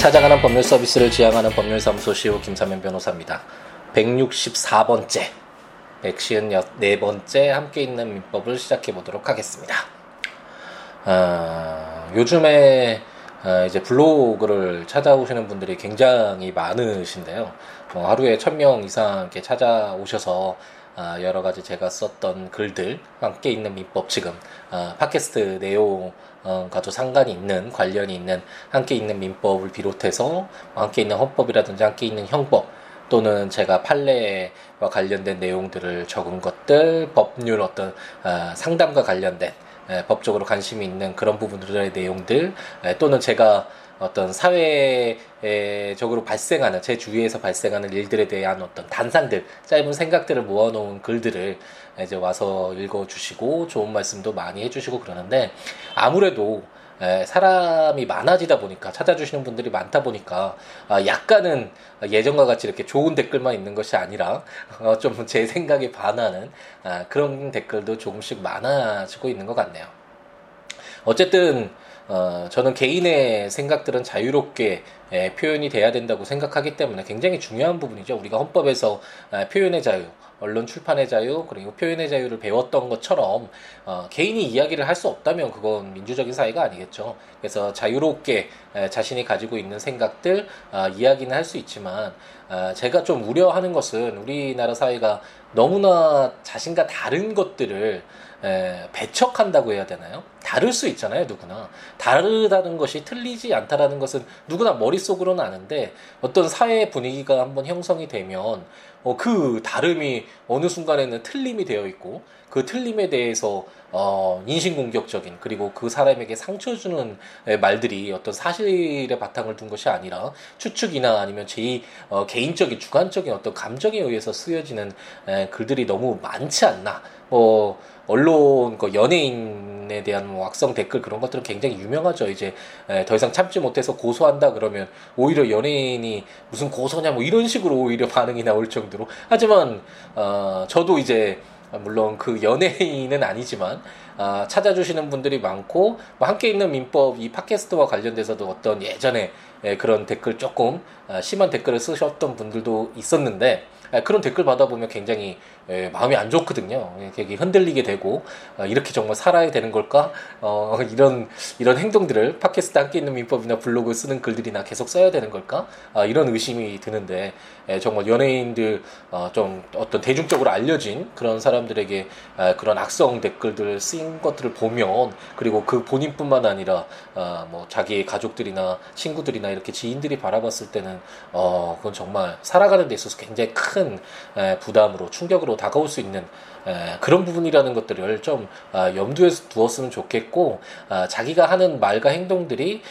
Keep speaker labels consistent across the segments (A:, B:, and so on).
A: 찾아가는 법률 서비스를 지향하는 법률사무소 시우 김사면 변호사입니다. 164번째, 154번째 함께 있는 민법을 시작해 보도록 하겠습니다. 어, 요즘에 어, 이제 블로그를 찾아오시는 분들이 굉장히 많으신데요. 뭐 하루에 천 명 이상 이렇게 찾아오셔서 어, 여러 가지 제가 썼던 글들 함께 있는 민법 지금 어, 팟캐스트 내용 과도 상관이 있는 관련이 있는 함께 있는 민법을 비롯해서 함께 있는 헌법이라든지 함께 있는 형법 또는 제가 판례와 관련된 내용들을 적은 것들 법률 어떤 어, 상담과 관련된 에, 법적으로 관심이 있는 그런 부분들의 내용들 에, 또는 제가 어떤 사회적으로 발생하는 제 주위에서 발생하는 일들에 대한 어떤 단상들 짧은 생각들을 모아놓은 글들을 이제 와서 읽어주시고 좋은 말씀도 많이 해주시고 그러는데 아무래도 사람이 많아지다 보니까 찾아주시는 분들이 많다 보니까 아, 약간은 예전과 같이 이렇게 좋은 댓글만 있는 것이 아니라 어, 좀제 생각에 반하는 아, 그런 댓글도 조금씩 많아지고 있는 것 같네요. 어쨌든 어, 저는 개인의 생각들은 자유롭게 에, 표현이 돼야 된다고 생각하기 때문에 굉장히 중요한 부분이죠. 우리가 헌법에서 에, 표현의 자유, 언론 출판의 자유, 그리고 표현의 자유를 배웠던 것처럼 어, 개인이 이야기를 할 수 없다면 그건 민주적인 사회가 아니겠죠. 그래서 자유롭게 에, 자신이 가지고 있는 생각들 어, 이야기는 할 수 있지만 어, 제가 좀 우려하는 것은 우리나라 사회가 너무나 자신과 다른 것들을 에, 배척한다고 해야 되나요? 다를 수 있잖아요, 누구나. 다르다는 것이 틀리지 않다라는 것은 누구나 머릿속으로는 아는데 어떤 사회 분위기가 한번 형성이 되면 어, 그 다름이 어느 순간에는 틀림이 되어 있고 그 틀림에 대해서 어, 인신공격적인 그리고 그 사람에게 상처 주는 말들이 어떤 사실의 바탕을 둔 것이 아니라 추측이나 아니면 제 어, 개인적인 주관적인 어떤 감정에 의해서 쓰여지는 에, 글들이 너무 많지 않나. 뭐 언론 그 연예인에 대한 뭐 악성 댓글 그런 것들은 굉장히 유명하죠. 이제 에, 더 이상 참지 못해서 고소한다 그러면 오히려 연예인이 무슨 고소냐 뭐 이런 식으로 오히려 반응이 나올 정도로 하지만 어, 저도 이제 물론 그 연예인은 아니지만 아, 찾아주시는 분들이 많고 뭐 함께 있는 민법 이 팟캐스트와 관련돼서도 어떤 예전에 에, 그런 댓글 조금 아, 심한 댓글을 쓰셨던 분들도 있었는데 아, 그런 댓글 받아보면 굉장히 예, 마음이 안 좋거든요. 되게 흔들리게 되고 어, 이렇게 정말 살아야 되는 걸까? 어, 이런 이런 행동들을 팟캐스트 함께 있는 민법이나 블로그 쓰는 글들이나 계속 써야 되는 걸까? 어, 이런 의심이 드는데 예, 정말 연예인들 어, 좀 어떤 대중적으로 알려진 그런 사람들에게 아, 그런 악성 댓글들 쓰인 것들을 보면 그리고 그 본인뿐만 아니라 어, 뭐 자기의 가족들이나 친구들이나 이렇게 지인들이 바라봤을 때는 어, 그건 정말 살아가는 데 있어서 굉장히 큰 에, 부담으로 충격으로 다가올 수 있는 에, 그런 부분이라는 것들을 좀 아, 염두에 두었으면 좋겠고 아, 자기가 하는 말과 행동들이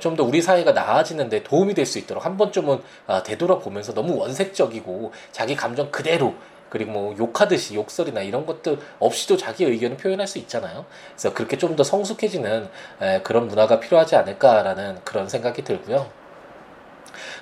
A: 좀 더 우리 사회가 나아지는데 도움이 될 수 있도록 한 번쯤은 아, 되돌아보면서 너무 원색적이고 자기 감정 그대로 그리고 뭐 욕하듯이 욕설이나 이런 것들 없이도 자기 의견을 표현할 수 있잖아요. 그래서 그렇게 좀 더 성숙해지는 에, 그런 문화가 필요하지 않을까라는 그런 생각이 들고요.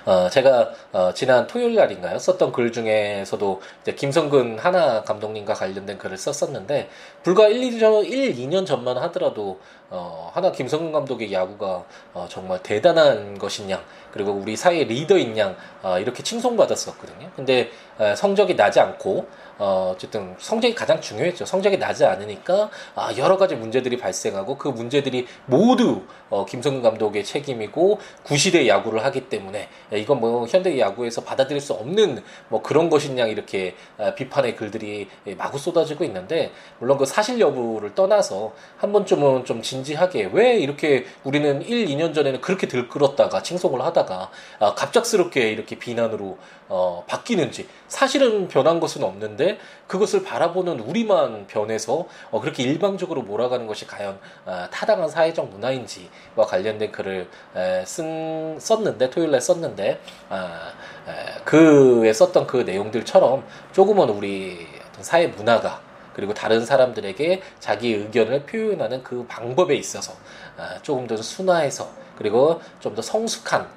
A: 어, 제가 어, 지난 토요일 날인가요 썼던 글 중에서도 이제 김성근 하나 감독님과 관련된 글을 썼었는데 불과 1, 2년, 1, 2년 전만 하더라도 어, 하나 김성근 감독의 야구가 어, 정말 대단한 양 그리고 우리 사회 리더인 양 어, 이렇게 칭송받았었거든요. 근데 에, 성적이 나지 않고 어, 어쨌든 성적이 가장 중요했죠. 성적이 나지 않으니까 아, 여러 가지 문제들이 발생하고 그 문제들이 모두 어, 김성근 감독의 책임이고 구시대 야구를 하기 때문에 이건 뭐 현대 야구에서 받아들일 수 없는 뭐 그런 것이냐 이렇게 아, 비판의 글들이 마구 쏟아지고 있는데 물론 그 사실 여부를 떠나서 한 번쯤은 좀 진지하게 왜 이렇게 우리는 1, 2년 전에는 그렇게 들끓었다가 칭송을 하다가 아, 갑작스럽게 이렇게 비난으로 어, 바뀌는지 사실은 변한 것은 없는데 그것을 바라보는 우리만 변해서 어, 그렇게 일방적으로 몰아가는 것이 과연 어, 타당한 사회적 문화인지와 관련된 글을 에, 쓴, 썼는데 토요일날 썼는데 아, 에, 그에 썼던 그 내용들처럼 조금은 우리 사회 문화가 그리고 다른 사람들에게 자기 의견을 표현하는 그 방법에 있어서 아, 조금 더 순화해서 그리고 좀 더 성숙한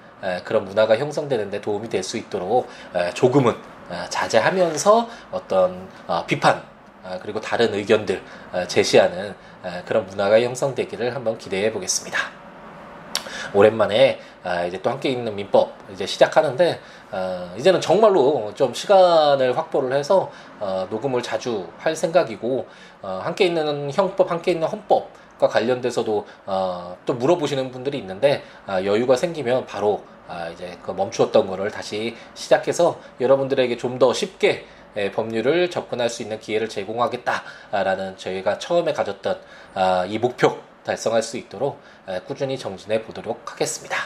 A: 그런 문화가 형성되는 데 도움이 될 수 있도록 조금은 자제하면서 어떤 어, 비판 아, 그리고 다른 의견들 제시하는 그런 문화가 형성되기를 한번 기대해 보겠습니다. 오랜만에 아, 이제 또 함께 있는 민법 이제 시작하는데 어, 이제는 정말로 좀 시간을 확보를 해서 어, 녹음을 자주 할 생각이고 어, 함께 있는 형법, 함께 있는 헌법 과 관련돼서도 어, 또 물어보시는 분들이 있는데 아, 여유가 생기면 바로 아, 이제 그 멈추었던 거를 다시 시작해서 여러분들에게 좀 더 쉽게 예, 법률을 접근할 수 있는 기회를 제공하겠다라는 저희가 처음에 가졌던 아, 이 목표 달성할 수 있도록 예, 꾸준히 정진해 보도록 하겠습니다.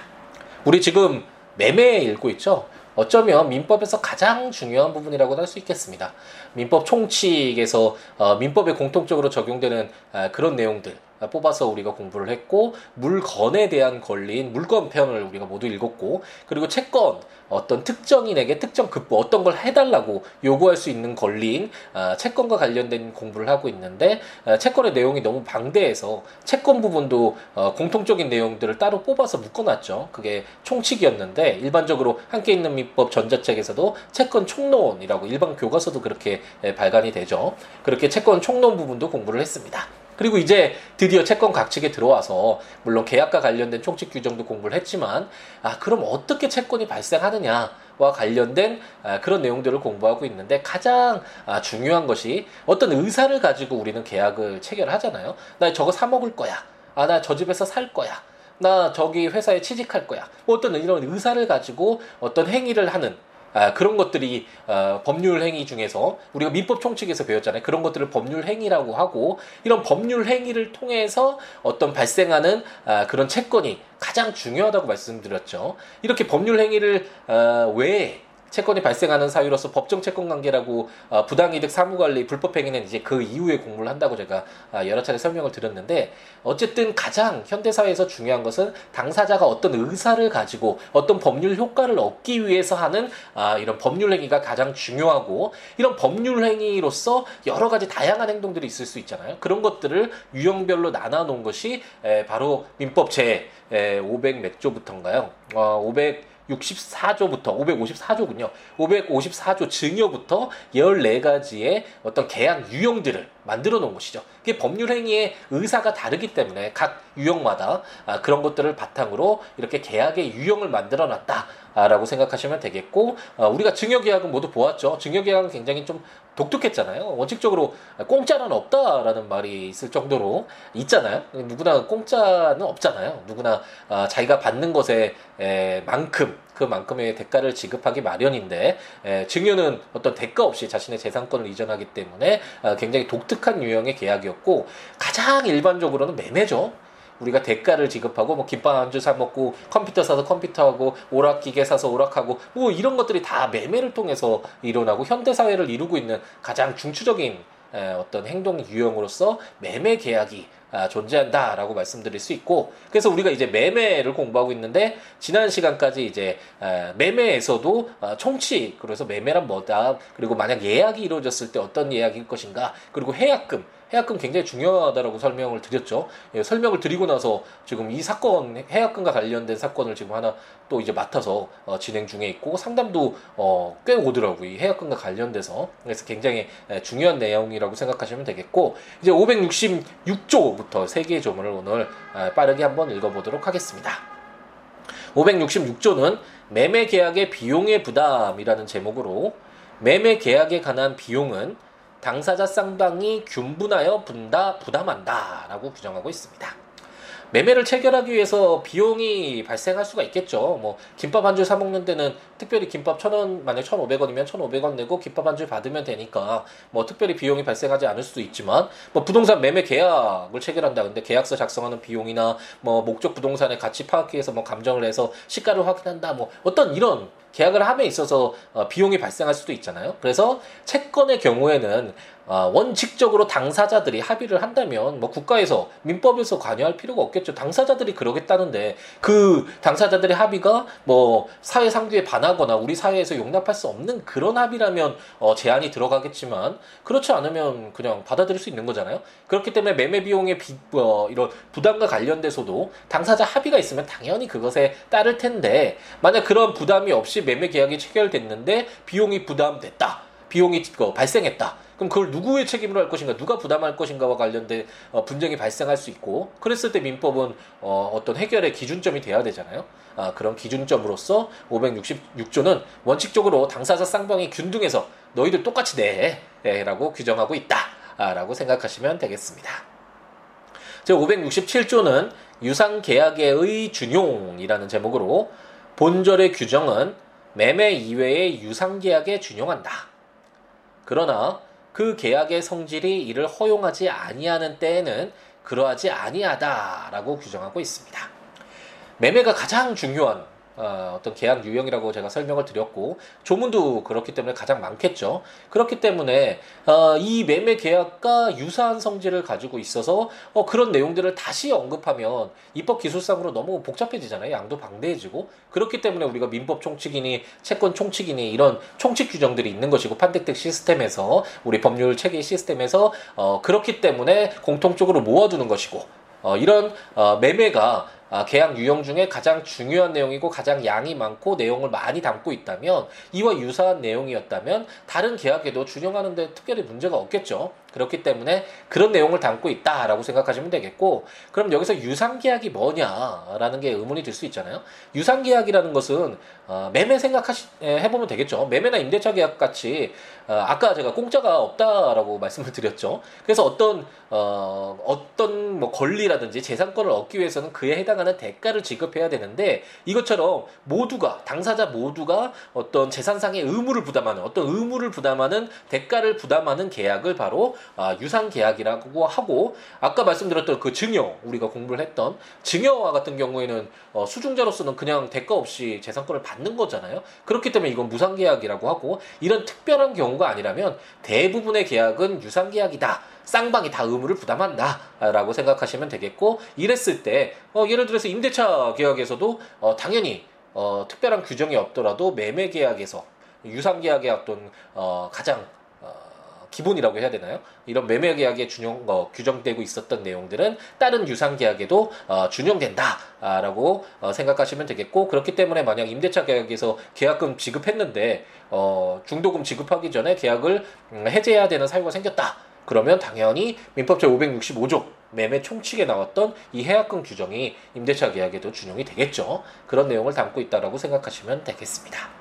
A: 우리 지금 매매 읽고 있죠? 어쩌면 민법에서 가장 중요한 부분이라고 할 수 있겠습니다. 민법 총칙에서 어, 민법에 공통적으로 적용되는 아, 그런 내용들 뽑아서 우리가 공부를 했고 물건에 대한 권리인 물건편을 우리가 모두 읽었고 그리고 채권 어떤 특정인에게 특정 급부 어떤 걸 해달라고 요구할 수 있는 권리인 아, 채권과 관련된 공부를 하고 있는데 아, 채권의 내용이 너무 방대해서 채권 부분도 어, 공통적인 내용들을 따로 뽑아서 묶어놨죠. 그게 총칙이었는데 일반적으로 함께 있는 민법 전자책에서도 채권 총론이라고 일반 교과서도 그렇게 발간이 되죠. 그렇게 채권 총론 부분도 공부를 했습니다. 그리고 이제 드디어 채권 각칙에 들어와서 물론 계약과 관련된 총칙 규정도 공부를 했지만 아 그럼 어떻게 채권이 발생하느냐 와 관련된 아, 그런 내용들을 공부하고 있는데 가장 아, 중요한 것이 어떤 의사를 가지고 우리는 계약을 체결하잖아요. 나 저거 사 먹을 거야. 아 나 저 집에서 살 거야. 나 저기 회사에 취직할 거야. 뭐 어떤 이런 의사를 가지고 어떤 행위를 하는 아, 그런 것들이 어, 법률 행위 중에서 우리가 민법 총칙에서 배웠잖아요. 그런 것들을 법률 행위라고 하고 이런 법률 행위를 통해서 어떤 발생하는 아, 그런 채권이 가장 중요하다고 말씀드렸죠. 이렇게 법률 행위를 어, 왜 채권이 발생하는 사유로서 법정 채권 관계라고 어, 부당이득 사무관리 불법행위는 이제 그 이후에 공부를 한다고 제가 어, 여러 차례 설명을 드렸는데 어쨌든 가장 현대사회에서 중요한 것은 당사자가 어떤 의사를 가지고 어떤 법률 효과를 얻기 위해서 하는 아, 이런 법률 행위가 가장 중요하고 이런 법률 행위로서 여러 가지 다양한 행동들이 있을 수 있잖아요. 그런 것들을 유형별로 나눠 놓은 것이 바로 민법 제 500 몇 조부터인가요? 어, 500 64조부터 554조군요. 554조 증여부터 14가지의 어떤 계약 유형들을 만들어 놓은 것이죠. 그게 법률 행위의 의사가 다르기 때문에 각 유형마다 아, 그런 것들을 바탕으로 이렇게 계약의 유형을 만들어 놨다라고 생각하시면 되겠고 아, 우리가 증여 계약은 모두 보았죠. 증여 계약은 굉장히 좀 독특했잖아요. 원칙적으로 공짜는 없다라는 말이 있을 정도로 있잖아요. 누구나 공짜는 없잖아요. 누구나 아, 자기가 받는 것에 만큼 그만큼의 대가를 지급하기 마련인데 증여는 어떤 대가 없이 자신의 재산권을 이전하기 때문에 굉장히 독특한 유형의 계약이었고 가장 일반적으로는 매매죠. 우리가 대가를 지급하고 뭐 김밥 안주 사 먹고 컴퓨터 사서 컴퓨터하고 오락 기계 사서 오락하고 뭐 이런 것들이 다 매매를 통해서 일어나고 현대 사회를 이루고 있는 가장 중추적인 어떤 행동 유형으로서 매매 계약이 아, 존재한다라고 말씀드릴 수 있고 그래서 우리가 이제 매매를 공부하고 있는데 지난 시간까지 이제 매매에서도 아, 총칙 그래서 매매란 뭐다 그리고 만약 예약이 이루어졌을 때 어떤 예약일 것인가 그리고 해약금 해약금 굉장히 중요하다라고 설명을 드렸죠. 예, 설명을 드리고 나서 지금 이 사건 해약금과 관련된 사건을 지금 하나 또 이제 맡아서 어, 진행 중에 있고 상담도 어, 꽤 오더라고요. 이 해약금과 관련돼서 그래서 굉장히 예, 중요한 내용이라고 생각하시면 되겠고 이제 566조부터 세 개의 조문을 오늘 아, 빠르게 한번 읽어보도록 하겠습니다. 566조는 매매 계약의 비용의 부담이라는 제목으로 매매 계약에 관한 비용은 당사자 쌍방이 균분하여 분다 부담한다라고 규정하고 있습니다. 매매를 체결하기 위해서 비용이 발생할 수가 있겠죠. 뭐 김밥 한 줄 사 먹는 데는 특별히 김밥 천 원 만약 천오백 원이면 천오백 원 내고 김밥 한 줄 받으면 되니까 뭐 특별히 비용이 발생하지 않을 수도 있지만 뭐 부동산 매매 계약을 체결한다. 근데 계약서 작성하는 비용이나 뭐 목적 부동산의 가치 파악기 위해서 뭐 감정을 해서 시가를 확인한다. 뭐 어떤 이런 계약을 함에 있어서 어, 비용이 발생할 수도 있잖아요. 그래서 채권의 경우에는 어, 원칙적으로 당사자들이 합의를 한다면 뭐 국가에서 민법에서 관여할 필요가 없겠죠. 당사자들이 그러겠다는데 그 당사자들의 합의가 뭐 사회 상규에 반하거나 우리 사회에서 용납할 수 없는 그런 합의라면 어, 제한이 들어가겠지만 그렇지 않으면 그냥 받아들일 수 있는 거잖아요. 그렇기 때문에 매매 비용의 비, 어, 이런 부담과 관련돼서도 당사자 합의가 있으면 당연히 그것에 따를 텐데 만약 그런 부담이 없이 매매 계약이 체결됐는데 비용이 부담됐다. 비용이 발생했다. 그럼 그걸 누구의 책임으로 할 것인가, 누가 부담할 것인가와 관련된 어, 분쟁이 발생할 수 있고, 그랬을 때 민법은 어, 어떤 해결의 기준점이 돼야 되잖아요. 아, 그런 기준점으로서 566조는 원칙적으로 당사자 쌍방이 균등해서 너희들 똑같이 내라고 규정하고 있다라고 생각하시면 되겠습니다. 제 567조는 유상 계약의 준용이라는 제목으로 본절의 규정은 매매 이외의 유상 계약에 준용한다. 그러나 그 계약의 성질이 이를 허용하지 아니하는 때에는 그러하지 아니하다라고 규정하고 있습니다. 매매가 가장 중요한 어, 어떤 계약 유형이라고 제가 설명을 드렸고 조문도 그렇기 때문에 가장 많겠죠. 그렇기 때문에 어, 이 매매 계약과 유사한 성질을 가지고 있어서 어, 그런 내용들을 다시 언급하면 입법 기술상으로 너무 복잡해지잖아요. 양도 방대해지고 그렇기 때문에 우리가 민법 총칙이니 채권 총칙이니 이런 총칙 규정들이 있는 것이고 판택택 시스템에서 우리 법률 체계 시스템에서 어, 그렇기 때문에 공통적으로 모아두는 것이고 어, 이런 어, 매매가 아, 계약 유형 중에 가장 중요한 내용이고 가장 양이 많고 내용을 많이 담고 있다면 이와 유사한 내용이었다면 다른 계약에도 준용하는데 특별히 문제가 없겠죠. 그렇기 때문에 그런 내용을 담고 있다라고 생각하시면 되겠고 그럼 여기서 유상계약이 뭐냐라는 게 의문이 들 수 있잖아요. 유상계약이라는 것은 어, 매매 생각하시 해보면 되겠죠. 매매나 임대차 계약 같이 어, 아까 제가 공짜가 없다라고 말씀을 드렸죠. 그래서 어떤 어, 어떤 뭐 권리라든지 재산권을 얻기 위해서는 그에 해당하는 대가를 지급해야 되는데 이것처럼 모두가 당사자 모두가 어떤 재산상의 의무를 부담하는 어떤 의무를 부담하는 대가를 부담하는 계약을 바로 아, 유상 계약이라고 하고 아까 말씀드렸던 그 증여 우리가 공부를 했던 증여와 같은 경우에는 어, 수중자로서는 그냥 대가 없이 재산권을 받는 거잖아요. 그렇기 때문에 이건 무상 계약이라고 하고 이런 특별한 경우가 아니라면 대부분의 계약은 유상 계약이다. 쌍방이 다 의무를 부담한다라고 생각하시면 되겠고 이랬을 때 어, 예를 들어서 임대차 계약에서도 어, 당연히 어, 특별한 규정이 없더라도 매매 계약에서 유상 계약의 어떤 어, 가장 기본이라고 해야 되나요? 이런 매매 계약에 준용 어, 규정되고 있었던 내용들은 다른 유상 계약에도 어, 준용된다라고 어, 생각하시면 되겠고 그렇기 때문에 만약 임대차 계약에서 계약금 지급했는데 어, 중도금 지급하기 전에 계약을 음, 해제해야 되는 사유가 생겼다. 그러면 당연히 민법 제565조 매매 총칙에 나왔던 이 해약금 규정이 임대차 계약에도 준용이 되겠죠. 그런 내용을 담고 있다라고 생각하시면 되겠습니다.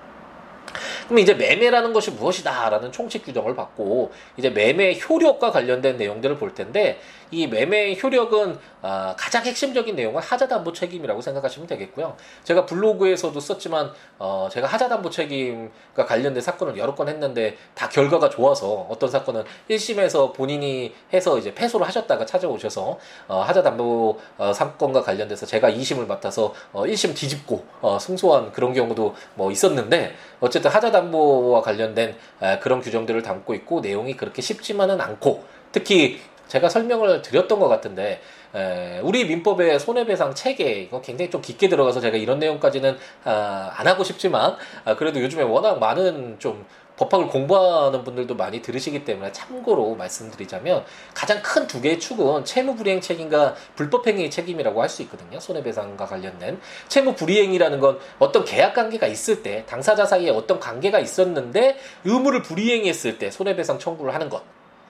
A: 그럼 이제 매매라는 것이 무엇이다라는 총칙 규정을 받고 이제 매매 효력과 관련된 내용들을 볼 텐데 이 매매 효력은 아, 가장 핵심적인 내용은 하자담보 책임이라고 생각하시면 되겠고요. 제가 블로그에서도 썼지만 어, 제가 하자담보 책임과 관련된 사건을 여러 건 했는데 다 결과가 좋아서 어떤 사건은 1심에서 본인이 해서 이제 패소를 하셨다가 찾아오셔서 어, 하자담보 어, 사건과 관련돼서 제가 2심을 맡아서 어, 1심 뒤집고 어, 승소한 그런 경우도 뭐 있었는데 어쨌든 하자담보와 관련된 에, 그런 규정들을 담고 있고 내용이 그렇게 쉽지만은 않고 특히 제가 설명을 드렸던 것 같은데 에, 우리 민법의 손해배상 체계 이거 굉장히 좀 깊게 들어가서 제가 이런 내용까지는 아, 안 하고 싶지만 아, 그래도 요즘에 워낙 많은 좀 법학을 공부하는 분들도 많이 들으시기 때문에 참고로 말씀드리자면 가장 큰 두 개의 축은 채무불이행 책임과 불법행위 책임이라고 할 수 있거든요. 손해배상과 관련된 채무불이행이라는 건 어떤 계약 관계가 있을 때 당사자 사이에 어떤 관계가 있었는데 의무를 불이행했을 때 손해배상 청구를 하는 것.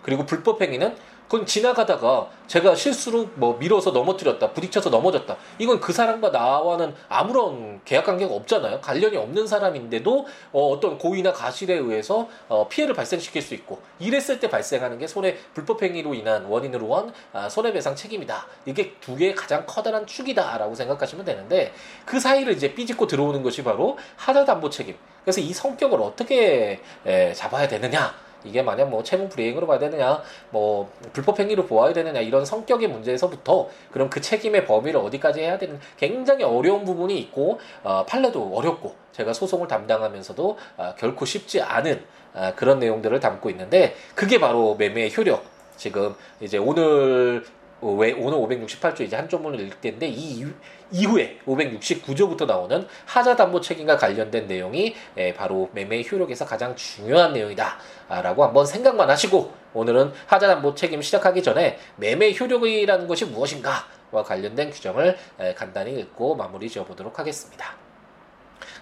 A: 그리고 불법행위는 그건 지나가다가 제가 실수로 뭐 밀어서 넘어뜨렸다, 부딪혀서 넘어졌다. 이건 그 사람과 나와는 아무런 계약 관계가 없잖아요. 관련이 없는 사람인데도 어, 떤 고의나 가실에 의해서 어, 피해를 발생시킬 수 있고 이랬을 때 발생하는 게 손해 불법행위로 인한 원인으로 한 아, 손해배상 책임이다. 이게 두 개의 가장 커다란 축이다라고 생각하시면 되는데 그 사이를 이제 삐집고 들어오는 것이 바로 하자담보 책임. 그래서 이 성격을 어떻게 에, 잡아야 되느냐? 이게 만약 뭐 채무 불이행으로 봐야 되느냐, 뭐 불법 행위로 보아야 되느냐 이런 성격의 문제에서부터 그럼 그 책임의 범위를 어디까지 해야 되는 굉장히 어려운 부분이 있고 어, 판례도 어렵고 제가 소송을 담당하면서도 어, 결코 쉽지 않은 어, 그런 내용들을 담고 있는데 그게 바로 매매의 효력. 지금 이제 오늘 어, 왜 오늘 568조 이제 한 조문을 읽을 텐데 이 이후에 569조부터 나오는 하자 담보 책임과 관련된 내용이 예, 바로 매매 효력에서 가장 중요한 내용이다라고 한번 생각만 하시고 오늘은 하자 담보 책임 시작하기 전에 매매 효력이라는 것이 무엇인가와 관련된 규정을 예, 간단히 읽고 마무리 지어보도록 하겠습니다.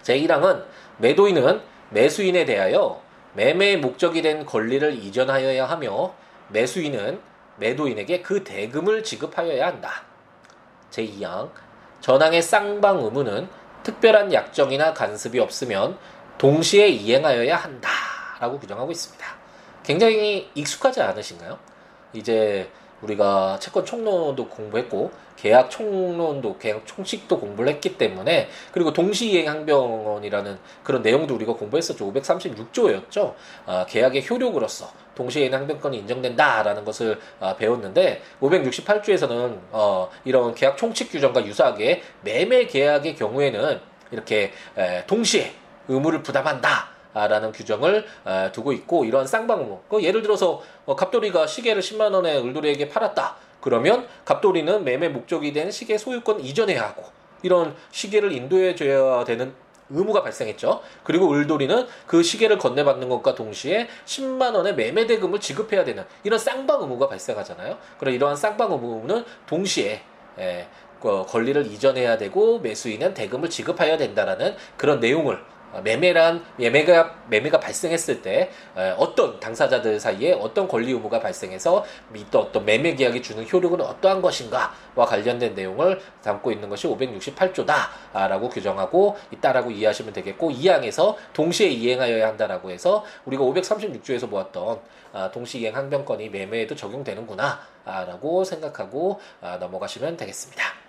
A: 제1항은 매도인은 매수인에 대하여 매매 목적이 된 권리를 이전하여야 하며 매수인은 매도인에게 그 대금을 지급하여야 한다. 제2항 전항의 쌍방 의무는 특별한 약정이나 간섭이 없으면 동시에 이행하여야 한다라고 규정하고 있습니다. 굉장히 익숙하지 않으신가요? 이제 우리가 채권 총론도 공부했고 계약 총론도 계약 총칙도 공부를 했기 때문에 그리고 동시이행 항변이라는 그런 내용도 우리가 공부했었죠. 536조였죠. 아, 계약의 효력으로서 동시이행 항변권이 인정된다라는 것을 아, 배웠는데 568조에서는 어, 이런 계약 총칙 규정과 유사하게 매매 계약의 경우에는 이렇게 에, 동시에 의무를 부담한다. 라는 규정을 두고 있고 이런 쌍방의무 그 예를 들어서 어, 갑돌이가 시계를 10만 원에 을돌이에게 팔았다 그러면 갑돌이는 매매 목적이 된 시계 소유권 이전해야 하고 이런 시계를 인도해 줘야 되는 의무가 발생했죠. 그리고 을돌이는 그 시계를 건네받는 것과 동시에 10만 원의 매매 대금을 지급해야 되는 이런 쌍방 의무가 발생하잖아요. 그럼 이러한 쌍방 의무는 동시에 권리를 이전해야 되고 매수인은 대금을 지급해야 된다라는 그런 내용을 어, 매매란 매매가 매매가 발생했을 때 어떤 당사자들 사이에 어떤 권리 의무가 발생해서 또 어떤 매매 계약이 주는 효력은 어떠한 것인가와 관련된 내용을 담고 있는 것이 568조다라고 규정하고 있다라고 이해하시면 되겠고 이 항에서 동시에 이행하여야 한다라고 해서 우리가 536조에서 보았던 아, 동시 이행 항변권이 매매에도 적용되는구나라고 생각하고 아, 넘어가시면 되겠습니다.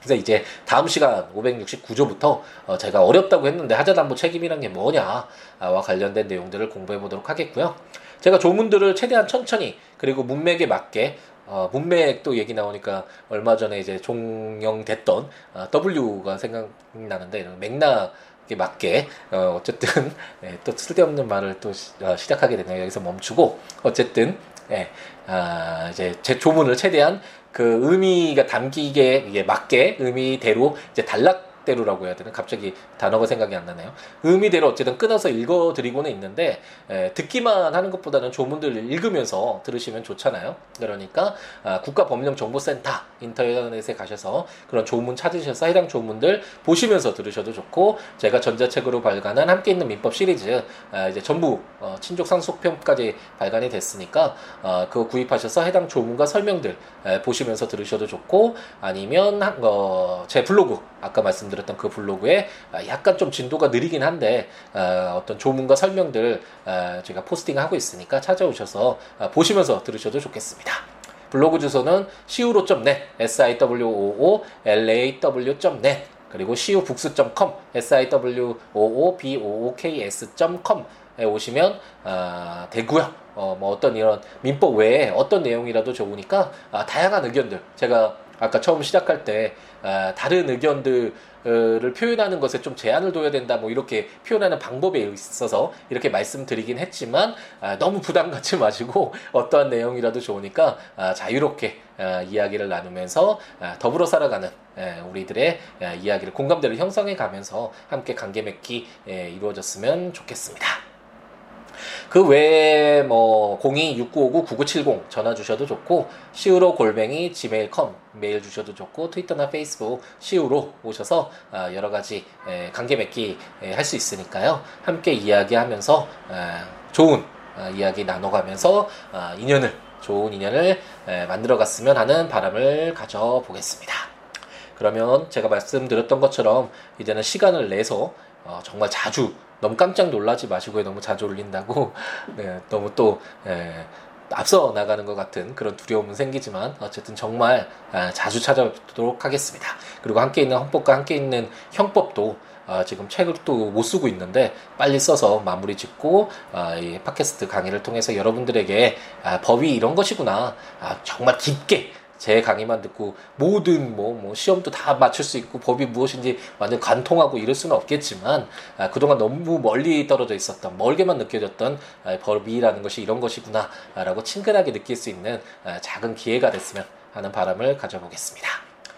A: 그래서 이제 다음 시간 569조부터 어 제가 어렵다고 했는데 하자담보 책임이란 게 뭐냐와 관련된 내용들을 공부해 보도록 하겠고요. 제가 조문들을 최대한 천천히 그리고 문맥에 맞게 어, 문맥 또 얘기 나오니까 얼마 전에 이제 종영됐던 어, W가 생각나는데 맥락에 맞게 어, 어쨌든 네, 또 쓸데없는 말을 또 시, 어, 작하게 되네요. 여기서 멈추고 어쨌든 예, 아, 이제 제 조문을 최대한 그 의미가 담기게 맞게 의미대로 이제 단락 대로라고 해야 되나 갑자기 단어가 생각이 안 나네요. 의미대로 어쨌든 끊어서 읽어드리고는 있는데 에, 듣기만 하는 것보다는 조문들을 읽으면서 들으시면 좋잖아요. 그러니까 아, 국가법령정보센터 인터넷에 가셔서 그런 조문 찾으셔서 해당 조문들 보시면서 들으셔도 좋고 제가 전자책으로 발간한 함께 있는 민법 시리즈 아, 이제 전부 어, 친족 상속편까지 발간이 됐으니까 어, 그거 구입하셔서 해당 조문과 설명들 에, 보시면서 들으셔도 좋고 아니면 어, 제 블로그 아까 말씀드 렸던 그 블로그에 약간 좀 진도가 느리긴 한데 어, 어떤 조문과 설명들 어, 제가 포스팅하고 있으니까 찾아오셔서 어, 보시면서 들으셔도 좋겠습니다. 블로그 주소는 siwo.net, siwoo.law.net 그리고 siwbooks.com, siwooboks.com에 오시면 어, 되고요. 어, 뭐 어떤 이런 민법 외에 어떤 내용이라도 좋으니까 아, 다양한 의견들 제가 아까 처음 시작할 때 아, 다른 의견들 을 표현하는 것에 좀 제한을 둬야 된다 뭐 이렇게 표현하는 방법에 있어서 이렇게 말씀드리긴 했지만 아, 너무 부담 갖지 마시고 어떠한 내용이라도 좋으니까 아, 자유롭게 아, 이야기를 나누면서 아, 더불어 살아가는 에, 우리들의 아, 이야기를 공감대를 형성해 가면서 함께 관계 맺기 에, 이루어졌으면 좋겠습니다. 그 외에 뭐 026959-9970 전화 주셔도 좋고 시우로 골뱅이 gmail.com 메일 주셔도 좋고 트위터나 페이스북 시우로 오셔서 아, 여러 가지 관계 맺기 할 수 있으니까요. 함께 이야기하면서 아, 좋은 아, 이야기 나눠가면서 인연을 좋은 인연을 만들어갔으면 하는 바람을 가져보겠습니다. 그러면 제가 말씀드렸던 것처럼 이제는 시간을 내서 어, 정말 자주 너무 깜짝 놀라지 마시고 너무 자주 올린다고. 네, 너무 또 예, 앞서 나가는 것 같은 그런 두려움은 생기지만 어쨌든 정말 아, 자주 찾아뵙도록 하겠습니다. 그리고 함께 있는 헌법과 함께 있는 형법도 아, 지금 책을 또 못 쓰고 있는데 빨리 써서 마무리 짓고 아, 이 팟캐스트 강의를 통해서 여러분들에게 아, 법이 이런 것이구나. 아, 정말 깊게 제 강의만 듣고 모든 뭐, 뭐 시험도 다 맞출 수 있고 법이 무엇인지 완전 관통하고 이럴 수는 없겠지만 아, 그동안 너무 멀리 떨어져 있었던 멀게만 느껴졌던 아, 법이라는 것이 이런 것이구나라고 친근하게 느낄 수 있는 아, 작은 기회가 됐으면 하는 바람을 가져보겠습니다.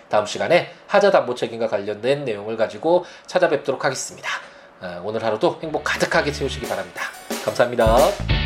A: 다음 시간에 하자 담보 책임과 관련된 내용을 가지고 찾아뵙도록 하겠습니다. 아, 오늘 하루도 행복 가득하게 채우시기 바랍니다. 감사합니다.